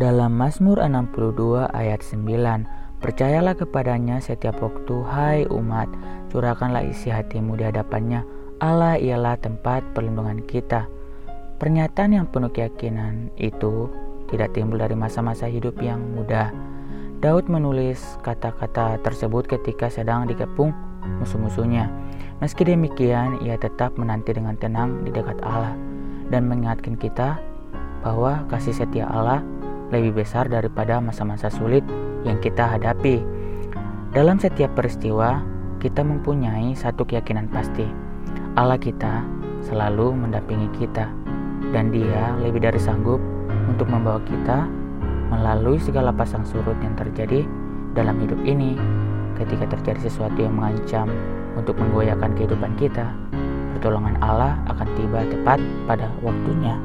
Dalam Mazmur 62 ayat 9, Percayalah kepadanya setiap waktu, hai umat, curahkanlah isi hatimu di hadapannya. Allah ialah tempat perlindungan kita. Pernyataan yang penuh keyakinan itu tidak timbul dari masa-masa hidup yang mudah. Daud menulis kata-kata tersebut ketika sedang dikepung musuh-musuhnya. Meski demikian, ia tetap menanti dengan tenang di dekat Allah dan mengingatkan kita bahwa kasih setia Allah lebih besar daripada masa-masa sulit yang kita hadapi. Dalam setiap peristiwa, kita mempunyai satu keyakinan pasti. Allah kita selalu mendampingi kita dan dia lebih dari sanggup untuk membawa kita melalui segala pasang surut yang terjadi dalam hidup ini. Ketika terjadi sesuatu yang mengancam untuk menggoyahkan kehidupan kita, pertolongan Allah akan tiba tepat pada waktunya.